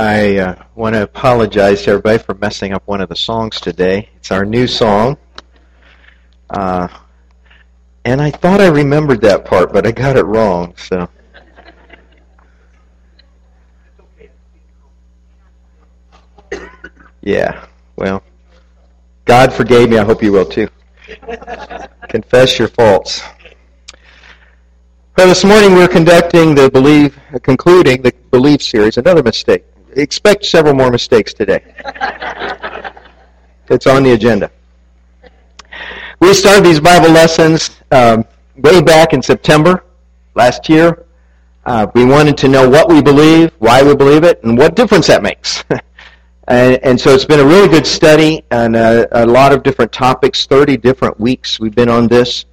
I uh, want to apologize to everybody for messing up one of the songs today. It's our new song. Uh, and I thought I remembered that part, but I got it wrong, so. Yeah, well, God forgave me. I hope you will too. Confess your faults. Well, this morning we're conducting the believe, concluding the belief series. Another mistake. Expect several more mistakes today. it's on the agenda. We started these Bible lessons um, way back in September last year. Uh, we wanted to know what we believe, why we believe it, and what difference that makes. and, and, so it's been a really good study on a, a lot of different topics, 30 different weeks we've been on this.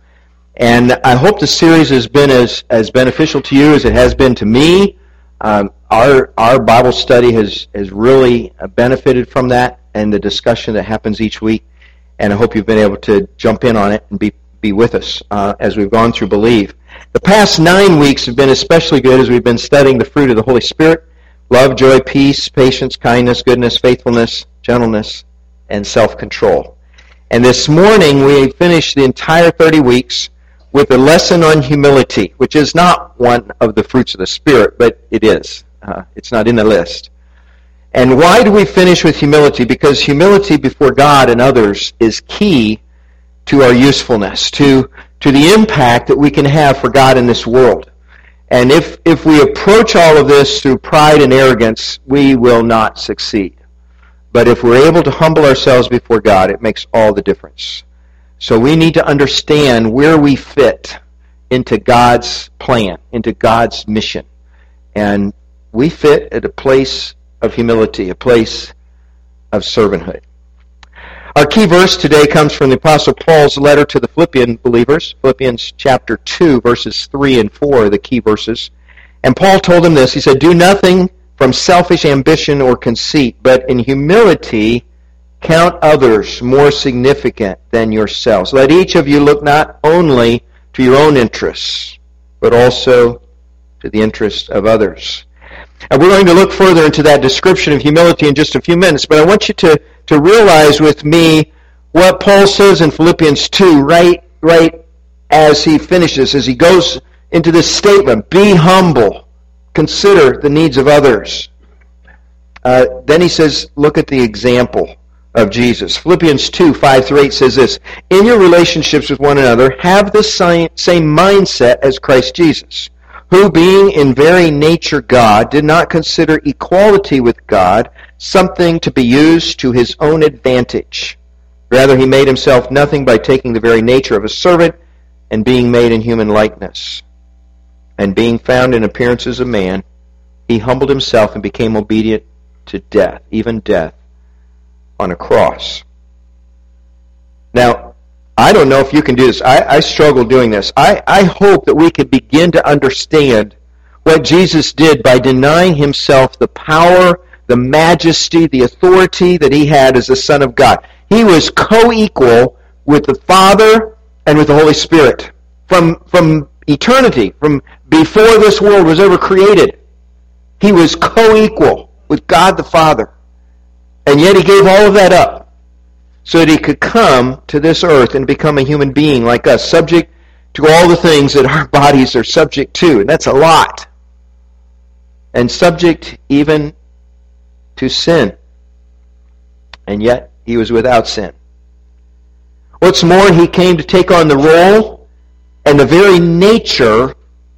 And I hope the series has been as, as beneficial to you as it has been to me. Um, our our Bible study has has really benefited from that and the discussion that happens each week. And I hope you've been able to jump in on it and be be with us uh, as we've gone through Believe. The past nine weeks have been especially good as we've been studying the fruit of the Holy Spirit: love, joy, peace, patience, kindness, goodness, faithfulness, gentleness, and self-control. And this morning we finished the entire 30 weeks with a lesson on humility, which is not one of the fruits of the Spirit, but it is. Uh, it's not in the list. And why do we finish with humility? Because humility before God and others is key to our usefulness, to, to the impact that we can have for God in this world. And if, if we approach all of this through pride and arrogance, we will not succeed. But if we're able to humble ourselves before God, it makes all the difference. So we need to understand where we fit into God's plan, into God's mission. And we fit at a place of humility, a place of servanthood. Our key verse today comes from the Apostle Paul's letter to the Philippian believers, Philippians chapter 2, verses 3 and 4 are the key verses. And Paul told them this. He said, Do nothing from selfish ambition or conceit, but in humility Count others more significant than yourselves. Let each of you look not only to your own interests, but also to the interests of others. And we're going to look further into that description of humility in just a few minutes, but I want you to, to realize with me what Paul says in Philippians 2 right, right as he finishes, as he goes into this statement, be humble, consider the needs of others. Uh, then he says, look at the example of Jesus. Philippians 2, 5 through 8 says this, In your relationships with one another, have the same mindset as Christ Jesus, who being in very nature God, did not consider equality with God something to be used to his own advantage. Rather, he made himself nothing by taking the very nature of a servant and being made in human likeness. And being found in appearance as a man, he humbled himself and became obedient to death, even death on a cross. Now, I don't know if you can do this. I, I struggle doing this. I, I hope that we can begin to understand what Jesus did by denying himself the power, the majesty, the authority that he had as the Son of God. He was co-equal with the Father and with the Holy Spirit from, from eternity, from before this world was ever created. He was co-equal with God the Father. And yet he gave all of that up so that he could come to this earth and become a human being like us, subject to all the things that our bodies are subject to. And that's a lot. And subject even to sin. And yet he was without sin. What's more, he came to take on the role and the very nature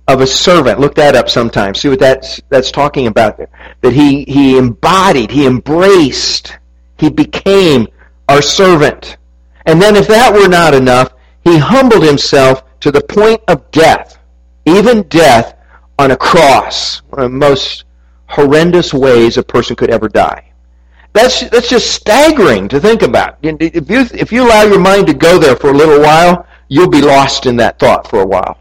of a servant. Look that up sometime. See what that's, that's talking about there. That he, he embodied, he embraced, he became our servant. And then if that were not enough, he humbled himself to the point of death, even death on a cross, one of the most horrendous ways a person could ever die. That's, that's just staggering to think about. If you, if you allow your mind to go there for a little while, you'll be lost in that thought for a while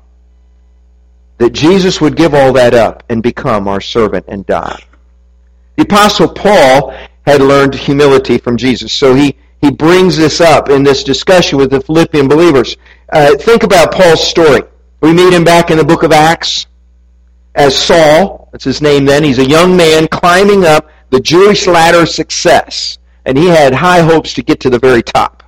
that Jesus would give all that up and become our servant and die. The Apostle Paul had learned humility from Jesus, so he, he brings this up in this discussion with the Philippian believers. Uh, think about Paul's story. We meet him back in the book of Acts as Saul. That's his name then. He's a young man climbing up the Jewish ladder of success, and he had high hopes to get to the very top.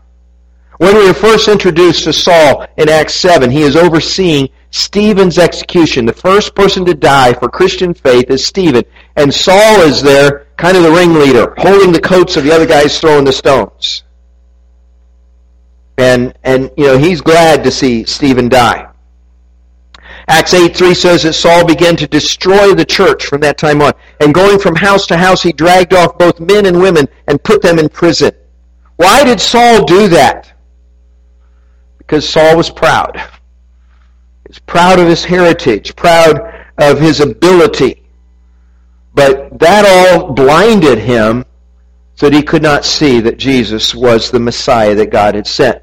When we are first introduced to Saul in Acts 7, he is overseeing Stephen's execution. The first person to die for Christian faith is Stephen. And Saul is there, kind of the ringleader, holding the coats of the other guys throwing the stones. And, and you know, he's glad to see Stephen die. Acts 8 3 says that Saul began to destroy the church from that time on. And going from house to house, he dragged off both men and women and put them in prison. Why did Saul do that? because Saul was proud. Proud of his heritage, proud of his ability. But that all blinded him so that he could not see that Jesus was the Messiah that God had sent.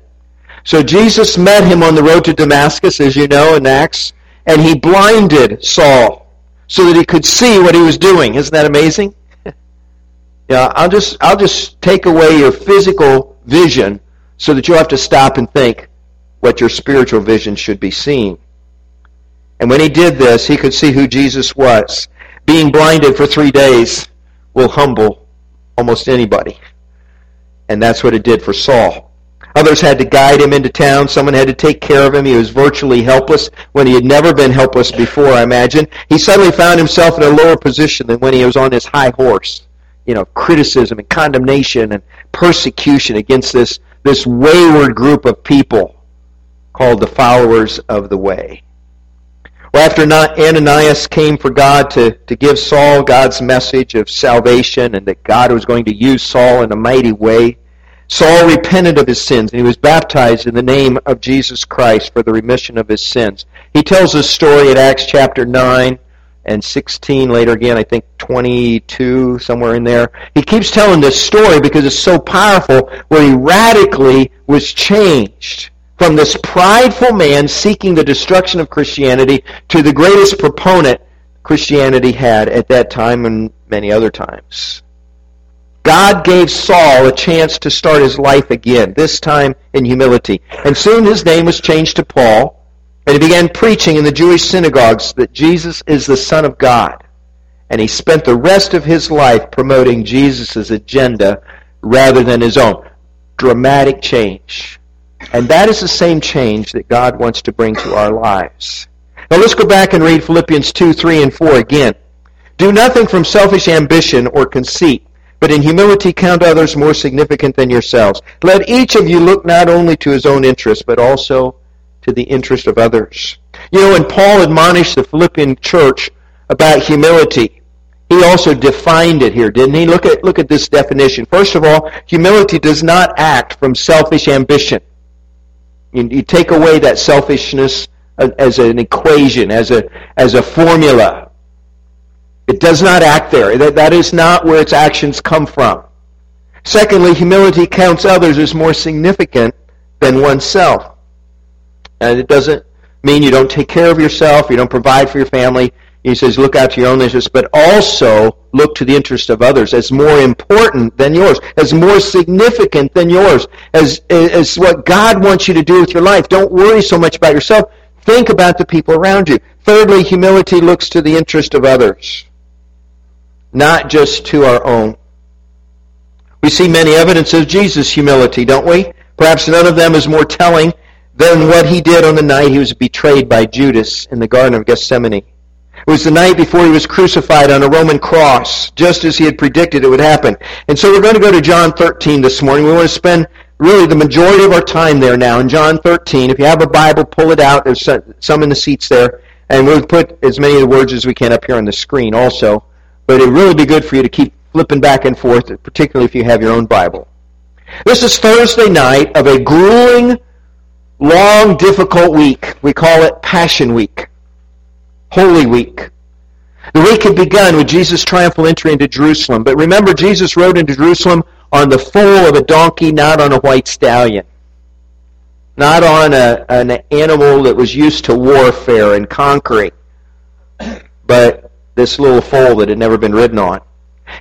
So Jesus met him on the road to Damascus, as you know, in Acts, and he blinded Saul so that he could see what he was doing. Isn't that amazing? yeah, I'll just I'll just take away your physical vision so that you'll have to stop and think, what your spiritual vision should be seeing. And when he did this, he could see who Jesus was. Being blinded for three days will humble almost anybody. And that's what it did for Saul. Others had to guide him into town. Someone had to take care of him. He was virtually helpless when he had never been helpless before, I imagine. He suddenly found himself in a lower position than when he was on his high horse. You know, criticism and condemnation and persecution against this, this wayward group of people called the followers of the way. Well, after Ananias came for God to, to give Saul God's message of salvation and that God was going to use Saul in a mighty way, Saul repented of his sins and he was baptized in the name of Jesus Christ for the remission of his sins. He tells this story in Acts chapter 9 and 16, later again, I think 22, somewhere in there. He keeps telling this story because it's so powerful where he radically was changed from this prideful man seeking the destruction of Christianity to the greatest proponent Christianity had at that time and many other times. God gave Saul a chance to start his life again, this time in humility. And soon his name was changed to Paul, and he began preaching in the Jewish synagogues that Jesus is the Son of God. And he spent the rest of his life promoting Jesus' agenda rather than his own. Dramatic change. And that is the same change that God wants to bring to our lives. Now let's go back and read Philippians 2, 3, and 4 again. Do nothing from selfish ambition or conceit, but in humility count others more significant than yourselves. Let each of you look not only to his own interest, but also to the interest of others. You know, when Paul admonished the Philippian church about humility, he also defined it here, didn't he? Look at, look at this definition. First of all, humility does not act from selfish ambition. You, you take away that selfishness as an equation, as a, as a formula. It does not act there. That, that is not where its actions come from. Secondly, humility counts others as more significant than oneself. And it doesn't mean you don't take care of yourself, you don't provide for your family. He says, look out to your own interests, but also look to the interest of others as more important than yours, as more significant than yours, as, as what God wants you to do with your life. Don't worry so much about yourself. Think about the people around you. Thirdly, humility looks to the interest of others, not just to our own. We see many evidences of Jesus' humility, don't we? Perhaps none of them is more telling than what he did on the night he was betrayed by Judas in the Garden of Gethsemane. It was the night before he was crucified on a Roman cross, just as he had predicted it would happen. And so we're going to go to John 13 this morning. We want to spend really the majority of our time there now in John 13. If you have a Bible, pull it out. There's some in the seats there. And we'll put as many of the words as we can up here on the screen also. But it'd really be good for you to keep flipping back and forth, particularly if you have your own Bible. This is Thursday night of a grueling, long, difficult week. We call it Passion Week. Holy Week. The week had begun with Jesus' triumphal entry into Jerusalem. But remember, Jesus rode into Jerusalem on the foal of a donkey, not on a white stallion. Not on a, an animal that was used to warfare and conquering, but this little foal that had never been ridden on.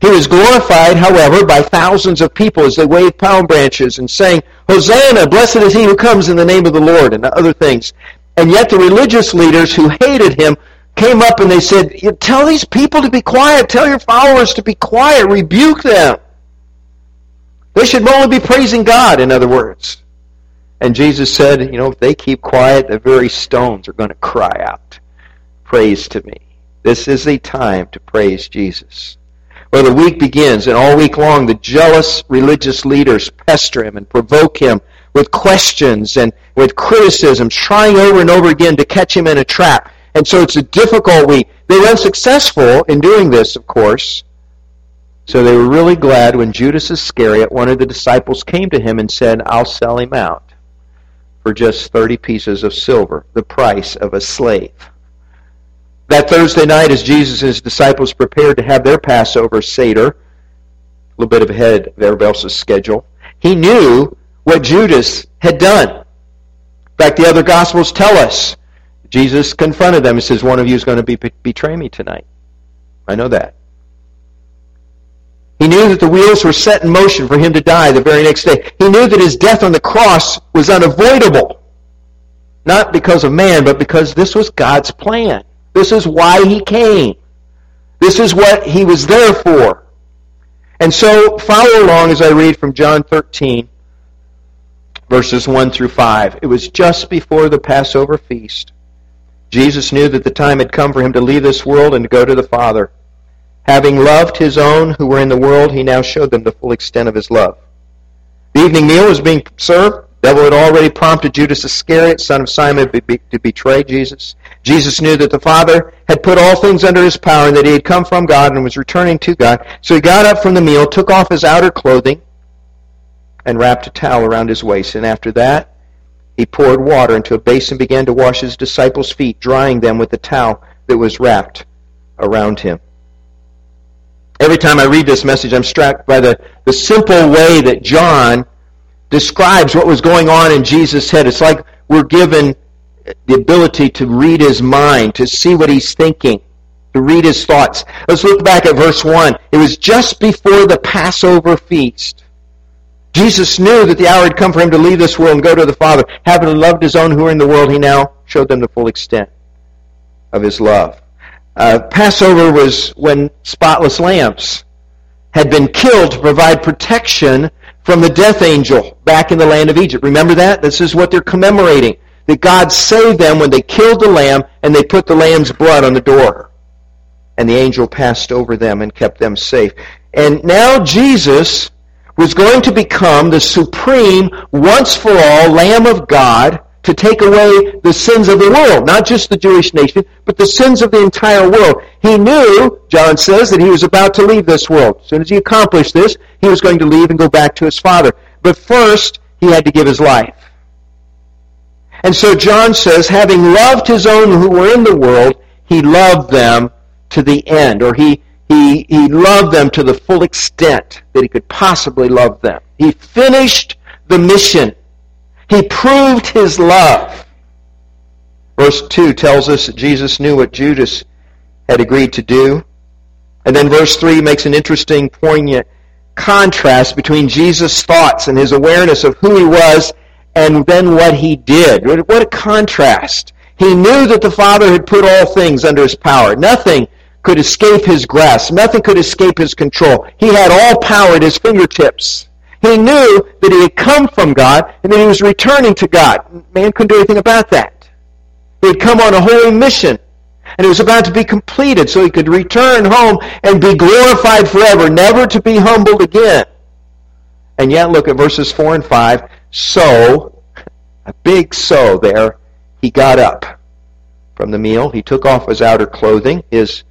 He was glorified, however, by thousands of people as they waved palm branches and sang, Hosanna, blessed is he who comes in the name of the Lord, and other things. And yet the religious leaders who hated him came up and they said, Tell these people to be quiet. Tell your followers to be quiet. Rebuke them. They should only be praising God, in other words. And Jesus said, You know, if they keep quiet, the very stones are going to cry out, Praise to me. This is the time to praise Jesus. Well, the week begins, and all week long, the jealous religious leaders pester him and provoke him with questions and with criticisms, trying over and over again to catch him in a trap. And so it's a difficult week. They were unsuccessful in doing this, of course. So they were really glad when Judas Iscariot, one of the disciples, came to him and said, I'll sell him out for just 30 pieces of silver, the price of a slave. That Thursday night, as Jesus and his disciples prepared to have their Passover Seder, a little bit ahead of everybody else's schedule, he knew what Judas had done. In fact, the other Gospels tell us Jesus confronted them and says, One of you is going to be, betray me tonight. I know that. He knew that the wheels were set in motion for him to die the very next day. He knew that his death on the cross was unavoidable. Not because of man, but because this was God's plan. This is why he came. This is what he was there for. And so, follow along as I read from John 13, verses 1 through 5. It was just before the Passover feast. Jesus knew that the time had come for him to leave this world and to go to the Father. Having loved his own who were in the world, he now showed them the full extent of his love. The evening meal was being served. The devil had already prompted Judas Iscariot, son of Simon, to betray Jesus. Jesus knew that the Father had put all things under his power and that he had come from God and was returning to God. So he got up from the meal, took off his outer clothing, and wrapped a towel around his waist. And after that, he poured water into a basin and began to wash his disciples' feet, drying them with the towel that was wrapped around him. Every time I read this message, I'm struck by the, the simple way that John describes what was going on in Jesus' head. It's like we're given the ability to read his mind, to see what he's thinking, to read his thoughts. Let's look back at verse 1. It was just before the Passover feast. Jesus knew that the hour had come for him to leave this world and go to the Father. Having loved his own who were in the world, he now showed them the full extent of his love. Uh, Passover was when spotless lambs had been killed to provide protection from the death angel back in the land of Egypt. Remember that? This is what they're commemorating. That God saved them when they killed the lamb and they put the lamb's blood on the door. And the angel passed over them and kept them safe. And now Jesus was going to become the supreme, once for all Lamb of God to take away the sins of the world, not just the Jewish nation, but the sins of the entire world. He knew, John says, that he was about to leave this world. As soon as he accomplished this, he was going to leave and go back to his Father. But first, he had to give his life. And so John says, having loved his own who were in the world, he loved them to the end, or he he, he loved them to the full extent that he could possibly love them. He finished the mission. He proved his love. Verse 2 tells us that Jesus knew what Judas had agreed to do. And then verse 3 makes an interesting, poignant contrast between Jesus' thoughts and his awareness of who he was and then what he did. What a contrast. He knew that the Father had put all things under his power. Nothing could escape his grasp. Nothing could escape his control. He had all power at his fingertips. He knew that he had come from God and that he was returning to God. Man couldn't do anything about that. He had come on a holy mission and it was about to be completed so he could return home and be glorified forever, never to be humbled again. And yet, look at verses 4 and 5. So, a big so there, he got up from the meal. He took off his outer clothing, his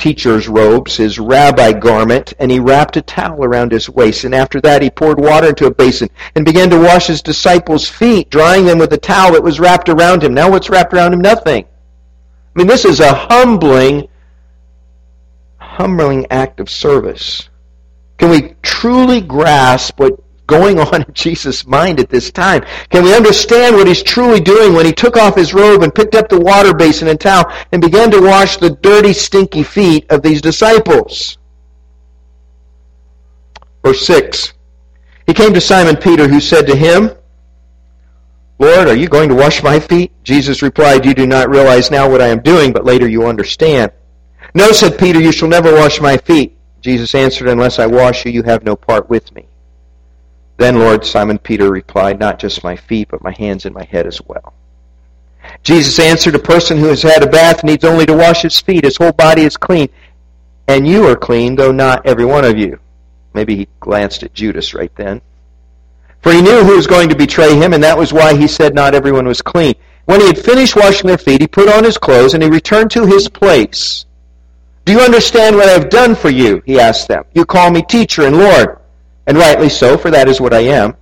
teacher's robes, his rabbi garment, and he wrapped a towel around his waist. And after that, he poured water into a basin and began to wash his disciples' feet, drying them with the towel that was wrapped around him. Now, what's wrapped around him? Nothing. I mean, this is a humbling, humbling act of service. Can we truly grasp what going on in Jesus' mind at this time? Can we understand what he's truly doing when he took off his robe and picked up the water basin and towel and began to wash the dirty, stinky feet of these disciples? Verse 6. He came to Simon Peter, who said to him, Lord, are you going to wash my feet? Jesus replied, You do not realize now what I am doing, but later you understand. No, said Peter, you shall never wash my feet. Jesus answered, Unless I wash you, you have no part with me. Then Lord Simon Peter replied, Not just my feet, but my hands and my head as well. Jesus answered, A person who has had a bath needs only to wash his feet. His whole body is clean. And you are clean, though not every one of you. Maybe he glanced at Judas right then. For he knew who was going to betray him, and that was why he said not everyone was clean. When he had finished washing their feet, he put on his clothes, and he returned to his place. Do you understand what I have done for you? He asked them. You call me teacher and Lord, and rightly so, for that is what I am.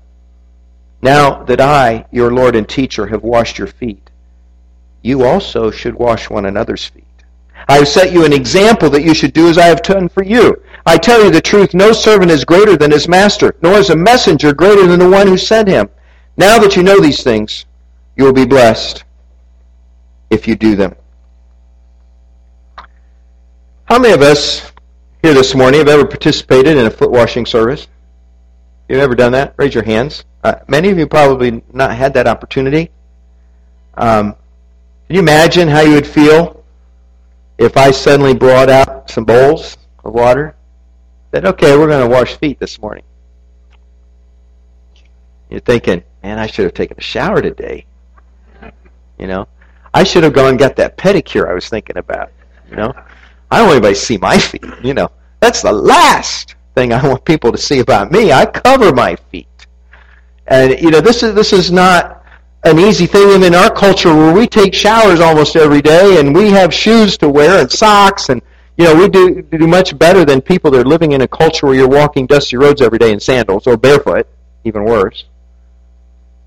Now that I, your Lord and teacher, have washed your feet, you also should wash one another's feet. I have set you an example that you should do as I have done for you. I tell you the truth, no servant is greater than his master, nor is a messenger greater than the one who sent him. Now that you know these things, you will be blessed if you do them. How many of us here this morning have ever participated in a foot washing service? You've ever done that? Raise your hands. Uh, many of you probably not had that opportunity. Um, can you imagine how you would feel if I suddenly brought out some bowls of water? Said, okay, we're going to wash feet this morning. You're thinking, man, I should have taken a shower today. You know, I should have gone and got that pedicure I was thinking about. You know, I don't want anybody to see my feet. You know, that's the last thing I want people to see about me. I cover my feet. And you know, this is this is not an easy thing. And in our culture, where we take showers almost every day, and we have shoes to wear and socks, and you know, we do do much better than people that are living in a culture where you're walking dusty roads every day in sandals or barefoot, even worse.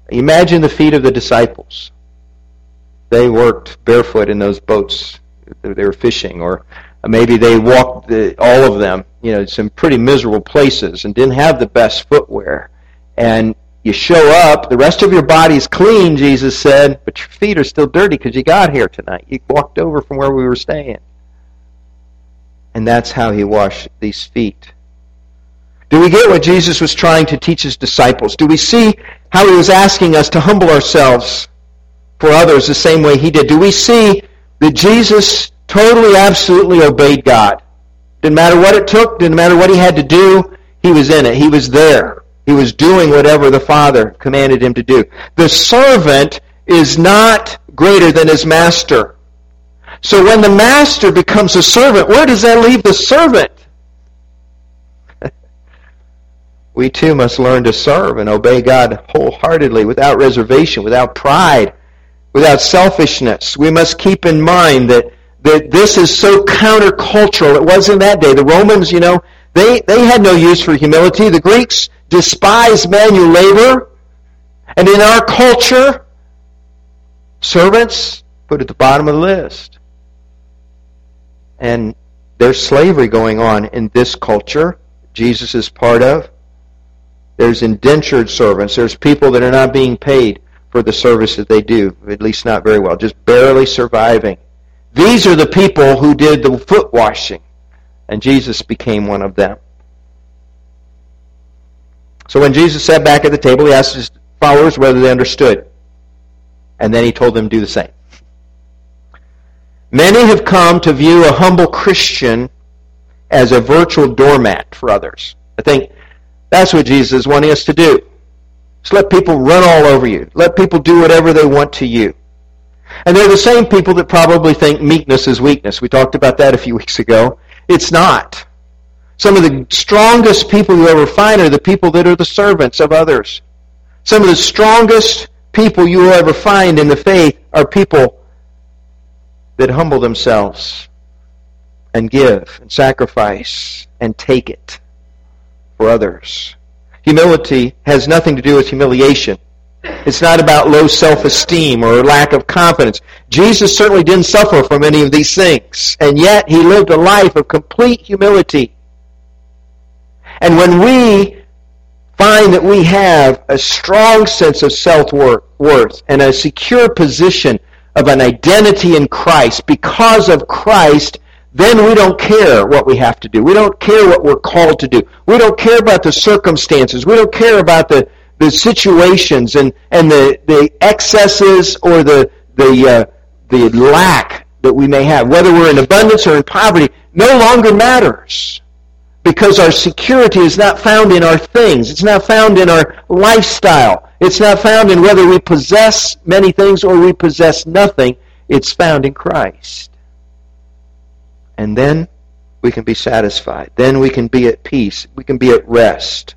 Imagine the feet of the disciples. They worked barefoot in those boats. They were fishing, or maybe they walked the, all of them, you know, some pretty miserable places and didn't have the best footwear. And you show up, the rest of your body's clean, Jesus said, but your feet are still dirty because you got here tonight. You walked over from where we were staying. And that's how he washed these feet. Do we get what Jesus was trying to teach his disciples? Do we see how he was asking us to humble ourselves for others the same way he did? Do we see that Jesus totally, absolutely obeyed God? Didn't matter what it took, didn't matter what he had to do, he was in it. He was there. He was doing whatever the Father commanded him to do. The servant is not greater than his master. So when the master becomes a servant, where does that leave the servant? we too must learn to serve and obey God wholeheartedly, without reservation, without pride, without selfishness. We must keep in mind that, that this is so countercultural. It was in that day. The Romans, you know, they, they had no use for humility. The Greeks despise manual labor. And in our culture, servants put at the bottom of the list. And there's slavery going on in this culture. Jesus is part of. There's indentured servants. There's people that are not being paid for the service that they do, at least not very well, just barely surviving. These are the people who did the foot washing, and Jesus became one of them. So when Jesus sat back at the table, he asked his followers whether they understood. And then he told them to do the same. Many have come to view a humble Christian as a virtual doormat for others. I think that's what Jesus is wanting us to do. Just let people run all over you. Let people do whatever they want to you. And they're the same people that probably think meekness is weakness. We talked about that a few weeks ago. It's not. Some of the strongest people you ever find are the people that are the servants of others. Some of the strongest people you will ever find in the faith are people that humble themselves and give and sacrifice and take it for others. Humility has nothing to do with humiliation. It's not about low self-esteem or lack of confidence. Jesus certainly didn't suffer from any of these things, and yet he lived a life of complete humility. And when we find that we have a strong sense of self-worth and a secure position of an identity in Christ because of Christ, then we don't care what we have to do. We don't care what we're called to do. We don't care about the circumstances. We don't care about the, the situations and, and the, the excesses or the, the, uh, the lack that we may have, whether we're in abundance or in poverty, no longer matters. Because our security is not found in our things. It's not found in our lifestyle. It's not found in whether we possess many things or we possess nothing. It's found in Christ. And then we can be satisfied. Then we can be at peace. We can be at rest.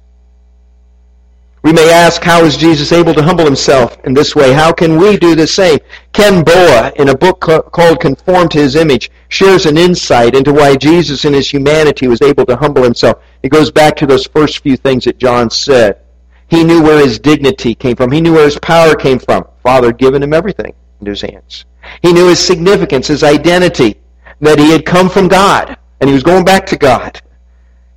We may ask, how is Jesus able to humble himself in this way? How can we do the same? Ken Boa, in a book called Conform to His Image, shares an insight into why Jesus in his humanity was able to humble himself. It goes back to those first few things that John said. He knew where his dignity came from. He knew where his power came from. Father had given him everything into his hands. He knew his significance, his identity, that he had come from God, and he was going back to God.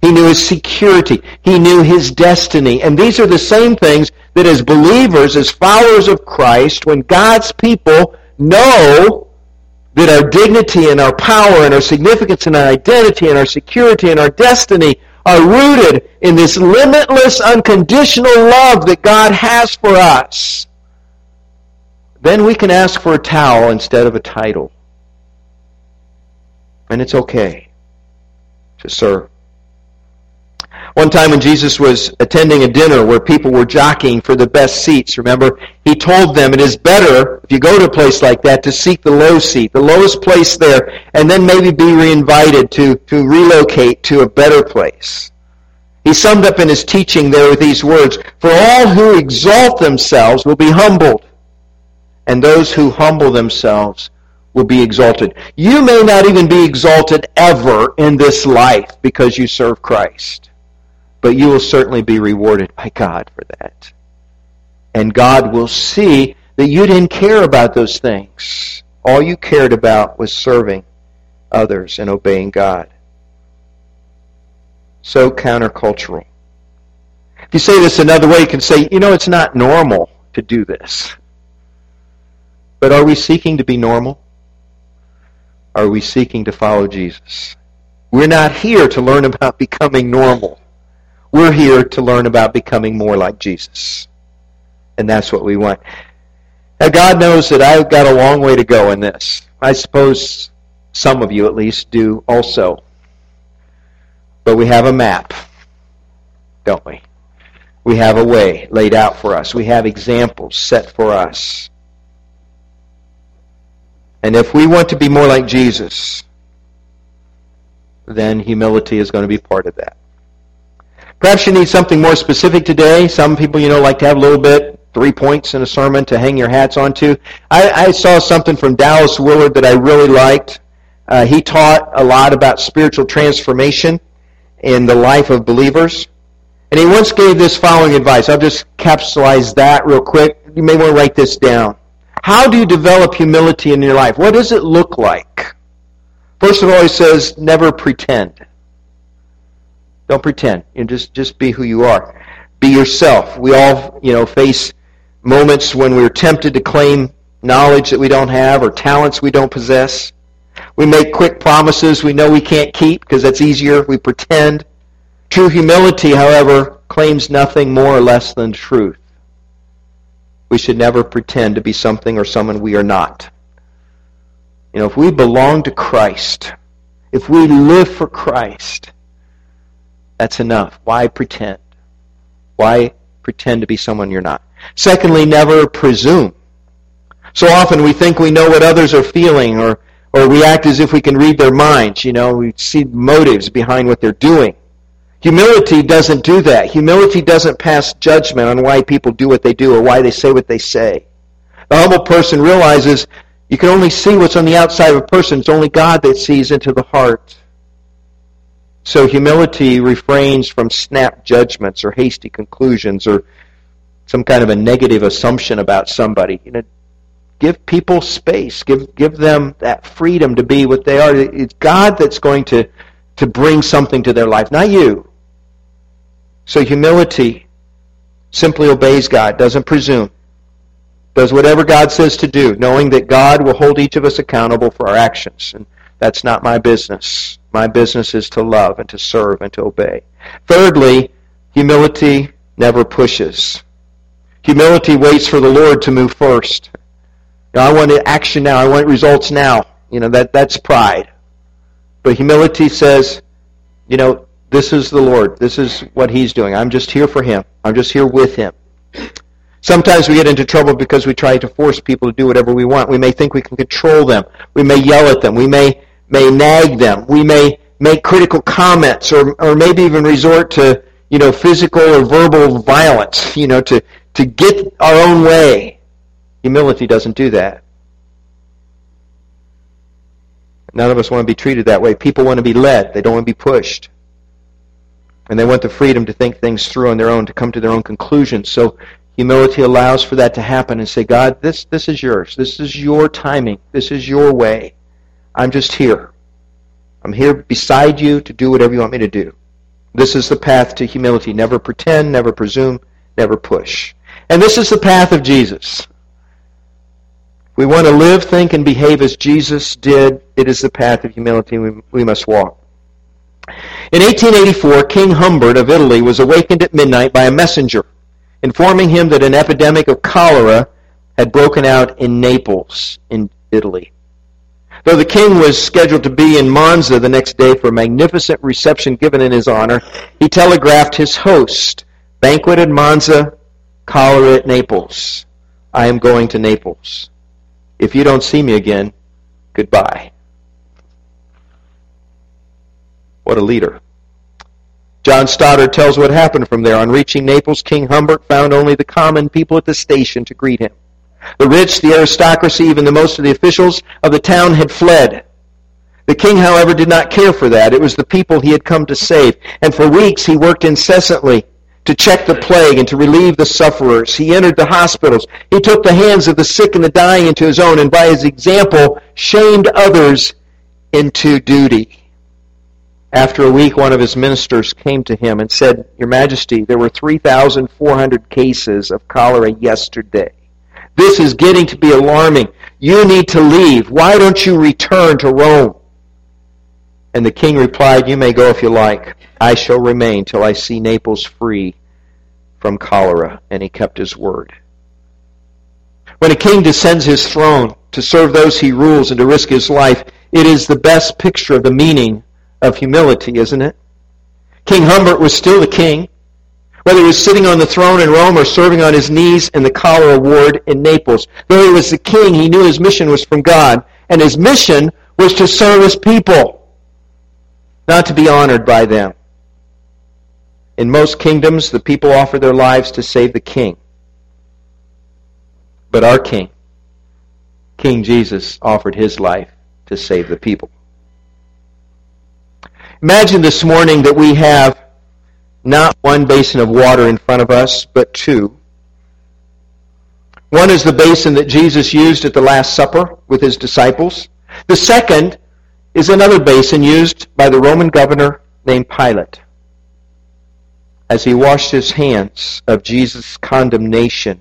He knew his security. He knew his destiny. And these are the same things that as believers, as followers of Christ, when God's people know that our dignity and our power and our significance and our identity and our security and our destiny are rooted in this limitless, unconditional love that God has for us, then we can ask for a towel instead of a title. And it's okay to serve. One time when Jesus was attending a dinner where people were jockeying for the best seats, remember, he told them it is better, if you go to a place like that, to seek the low seat, the lowest place there, and then maybe be reinvited to, to relocate to a better place. He summed up in his teaching there with these words, For all who exalt themselves will be humbled, and those who humble themselves will be exalted. You may not even be exalted ever in this life because you serve Christ but you will certainly be rewarded by God for that. And God will see that you didn't care about those things. All you cared about was serving others and obeying God. So countercultural. If you say this another way, you can say, you know, it's not normal to do this. But are we seeking to be normal? Are we seeking to follow Jesus? We're not here to learn about becoming normal. We're here to learn about becoming more like Jesus. And that's what we want. Now, God knows that I've got a long way to go in this. I suppose some of you at least do also. But we have a map, don't we? We have a way laid out for us. We have examples set for us. And if we want to be more like Jesus, then humility is going to be part of that. Perhaps you need something more specific today. Some people, you know, like to have a little bit, three points in a sermon to hang your hats onto. I, I saw something from Dallas Willard that I really liked. Uh, he taught a lot about spiritual transformation in the life of believers. And he once gave this following advice. I'll just capsulize that real quick. You may want to write this down. How do you develop humility in your life? What does it look like? First of all, he says, never pretend. Don't pretend. You know, just just be who you are. Be yourself. We all, you know, face moments when we're tempted to claim knowledge that we don't have or talents we don't possess. We make quick promises we know we can't keep because that's easier. We pretend. True humility, however, claims nothing more or less than truth. We should never pretend to be something or someone we are not. You know, if we belong to Christ, if we live for Christ, that's enough. Why pretend? Why pretend to be someone you're not? Secondly, never presume. So often we think we know what others are feeling or, or we act as if we can read their minds. You know, we see motives behind what they're doing. Humility doesn't do that. Humility doesn't pass judgment on why people do what they do or why they say what they say. The humble person realizes you can only see what's on the outside of a person. It's only God that sees into the heart. So humility refrains from snap judgments or hasty conclusions or some kind of a negative assumption about somebody. You know, give people space. Give give them that freedom to be what they are. It's God that's going to to bring something to their life, not you. So humility simply obeys God, doesn't presume. Does whatever God says to do, knowing that God will hold each of us accountable for our actions. And that's not my business. My business is to love and to serve and to obey. Thirdly, humility never pushes. Humility waits for the Lord to move first. You know, I want action now. I want results now. You know, that, that's pride. But humility says, you know, this is the Lord. This is what He's doing. I'm just here for Him. I'm just here with Him. Sometimes we get into trouble because we try to force people to do whatever we want. We may think we can control them. We may yell at them. We may, may nag them. We may make critical comments or, or maybe even resort to, you know, physical or verbal violence, you know, to, to get our own way. Humility doesn't do that. None of us want to be treated that way. People want to be led. They don't want to be pushed. And they want the freedom to think things through on their own, to come to their own conclusions. So humility allows for that to happen and say, God, this, this is yours. This is your timing. This is your way. I'm just here. I'm here beside you to do whatever you want me to do. This is the path to humility. Never pretend, never presume, never push. And this is the path of Jesus. We want to live, think, and behave as Jesus did. It is the path of humility we, we must walk. In 1884, King Humbert of Italy was awakened at midnight by a messenger informing him that an epidemic of cholera had broken out in Naples, in Italy. Though the king was scheduled to be in Monza the next day for a magnificent reception given in his honor, he telegraphed his host, Banquet at Monza, cholera at Naples. I am going to Naples. If you don't see me again, goodbye. What a leader. John Stoddard tells what happened from there. On reaching Naples, King Humbert found only the common people at the station to greet him. The rich, the aristocracy, even the most of the officials of the town had fled. The king, however, did not care for that. It was the people he had come to save. And for weeks he worked incessantly to check the plague and to relieve the sufferers. He entered the hospitals. He took the hands of the sick and the dying into his own and by his example shamed others into duty. After a week, one of his ministers came to him and said, Your Majesty, there were 3,400 cases of cholera yesterday. This is getting to be alarming. You need to leave. Why don't you return to Rome? And the king replied, You may go if you like. I shall remain till I see Naples free from cholera. And he kept his word. When a king descends his throne to serve those he rules and to risk his life, it is the best picture of the meaning of humility, isn't it? King Humbert was still the king, whether he was sitting on the throne in Rome or serving on his knees in the cholera ward in Naples. Though he was the king, he knew his mission was from God, and his mission was to serve his people, not to be honored by them. In most kingdoms, the people offer their lives to save the king. But our king, King Jesus, offered his life to save the people. Imagine this morning that we have not one basin of water in front of us, but two. One is the basin that Jesus used at the Last Supper with his disciples. The second is another basin used by the Roman governor named Pilate as he washed his hands of Jesus' condemnation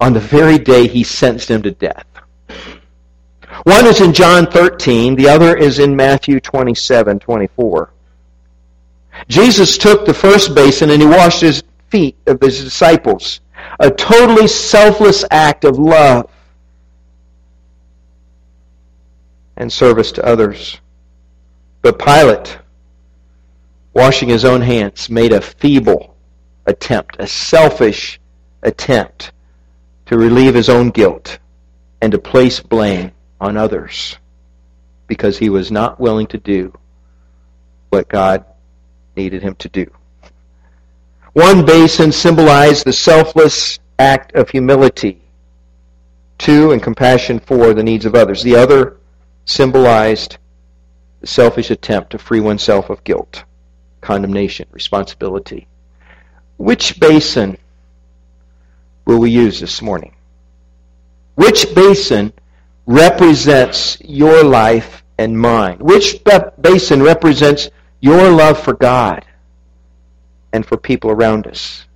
on the very day he sentenced him to death. One is in John 13, the other is in Matthew 27, 24. Jesus took the first basin and he washed his feet of his disciples. A totally selfless act of love and service to others. But Pilate, washing his own hands, made a feeble attempt, a selfish attempt to relieve his own guilt and to place blame on others because he was not willing to do what God needed him to do. One basin symbolized the selfless act of humility. Two, and compassion for the needs of others. The other symbolized the selfish attempt to free oneself of guilt, condemnation, responsibility. Which basin will we use this morning? Which basin represents your life and mine? Which basin represents your love for God and for people around us?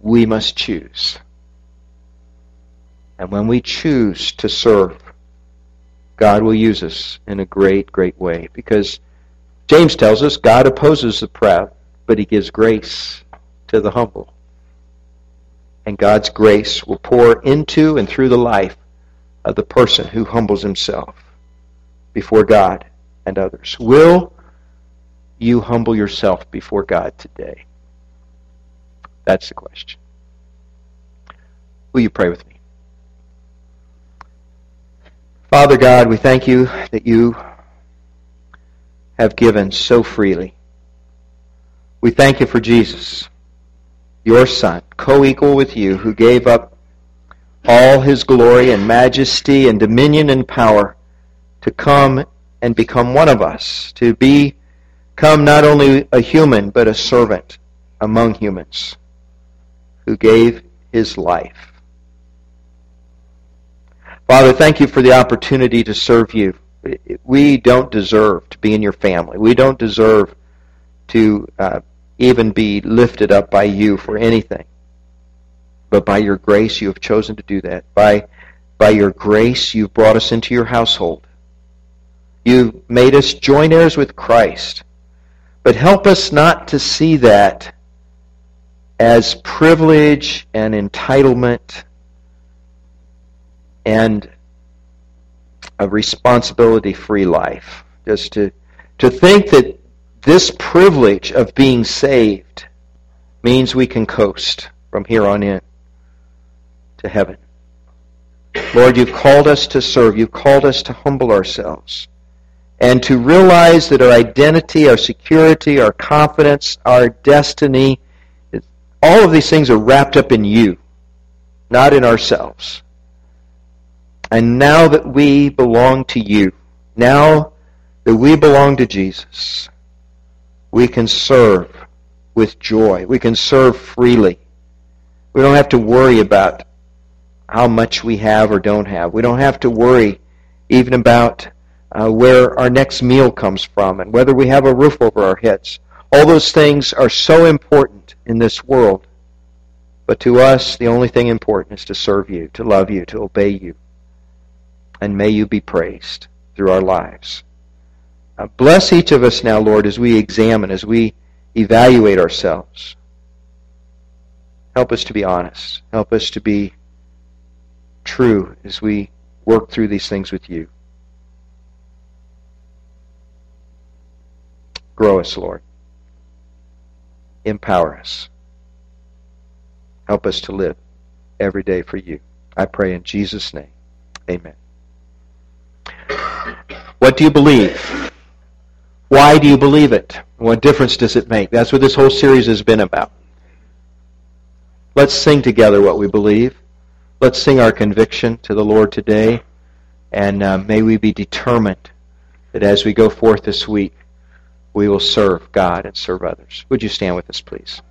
We must choose. And when we choose to serve, God will use us in a great, great way. Because James tells us God opposes the proud, but he gives grace to the humble. and God's grace will pour into and through the life of the person who humbles himself before God and others. Will you humble yourself before God today? That's the question. Will you pray with me? Father God, we thank you that you have given so freely. We thank you for Jesus, your Son, co equal with you, who gave up all his glory and majesty and dominion and power to come and become one of us, to become not only a human, but a servant among humans, who gave his life. Father, thank you for the opportunity to serve you. We don't deserve to be in your family. We don't deserve to uh, even be lifted up by you for anything. But by your grace, you have chosen to do that. By, by your grace, you've brought us into your household. You've made us joint heirs with Christ. But help us not to see that as privilege and entitlement and a responsibility free life. Just to, to think that this privilege of being saved means we can coast from here on in to heaven. Lord, you've called us to serve. You've called us to humble ourselves and to realize that our identity, our security, our confidence, our destiny, all of these things are wrapped up in you, not in ourselves. And now that we belong to you, now that we belong to Jesus, we can serve with joy. We can serve freely. We don't have to worry about how much we have or don't have. We don't have to worry even about uh, where our next meal comes from and whether we have a roof over our heads. All those things are so important in this world. But to us, the only thing important is to serve you, to love you, to obey you and may you be praised through our lives. Uh, bless each of us now, Lord, as we examine, as we evaluate ourselves. Help us to be honest. Help us to be true as we work through these things with you. Grow us, Lord. Empower us. Help us to live every day for you. I pray in Jesus' name. Amen. What do you believe? Why do you believe it? What difference does it make? That's what this whole series has been about. Let's sing together what we believe. Let's sing our conviction to the Lord today. And uh, may we be determined that as we go forth this week, we will serve God and serve others. Would you stand with us, please?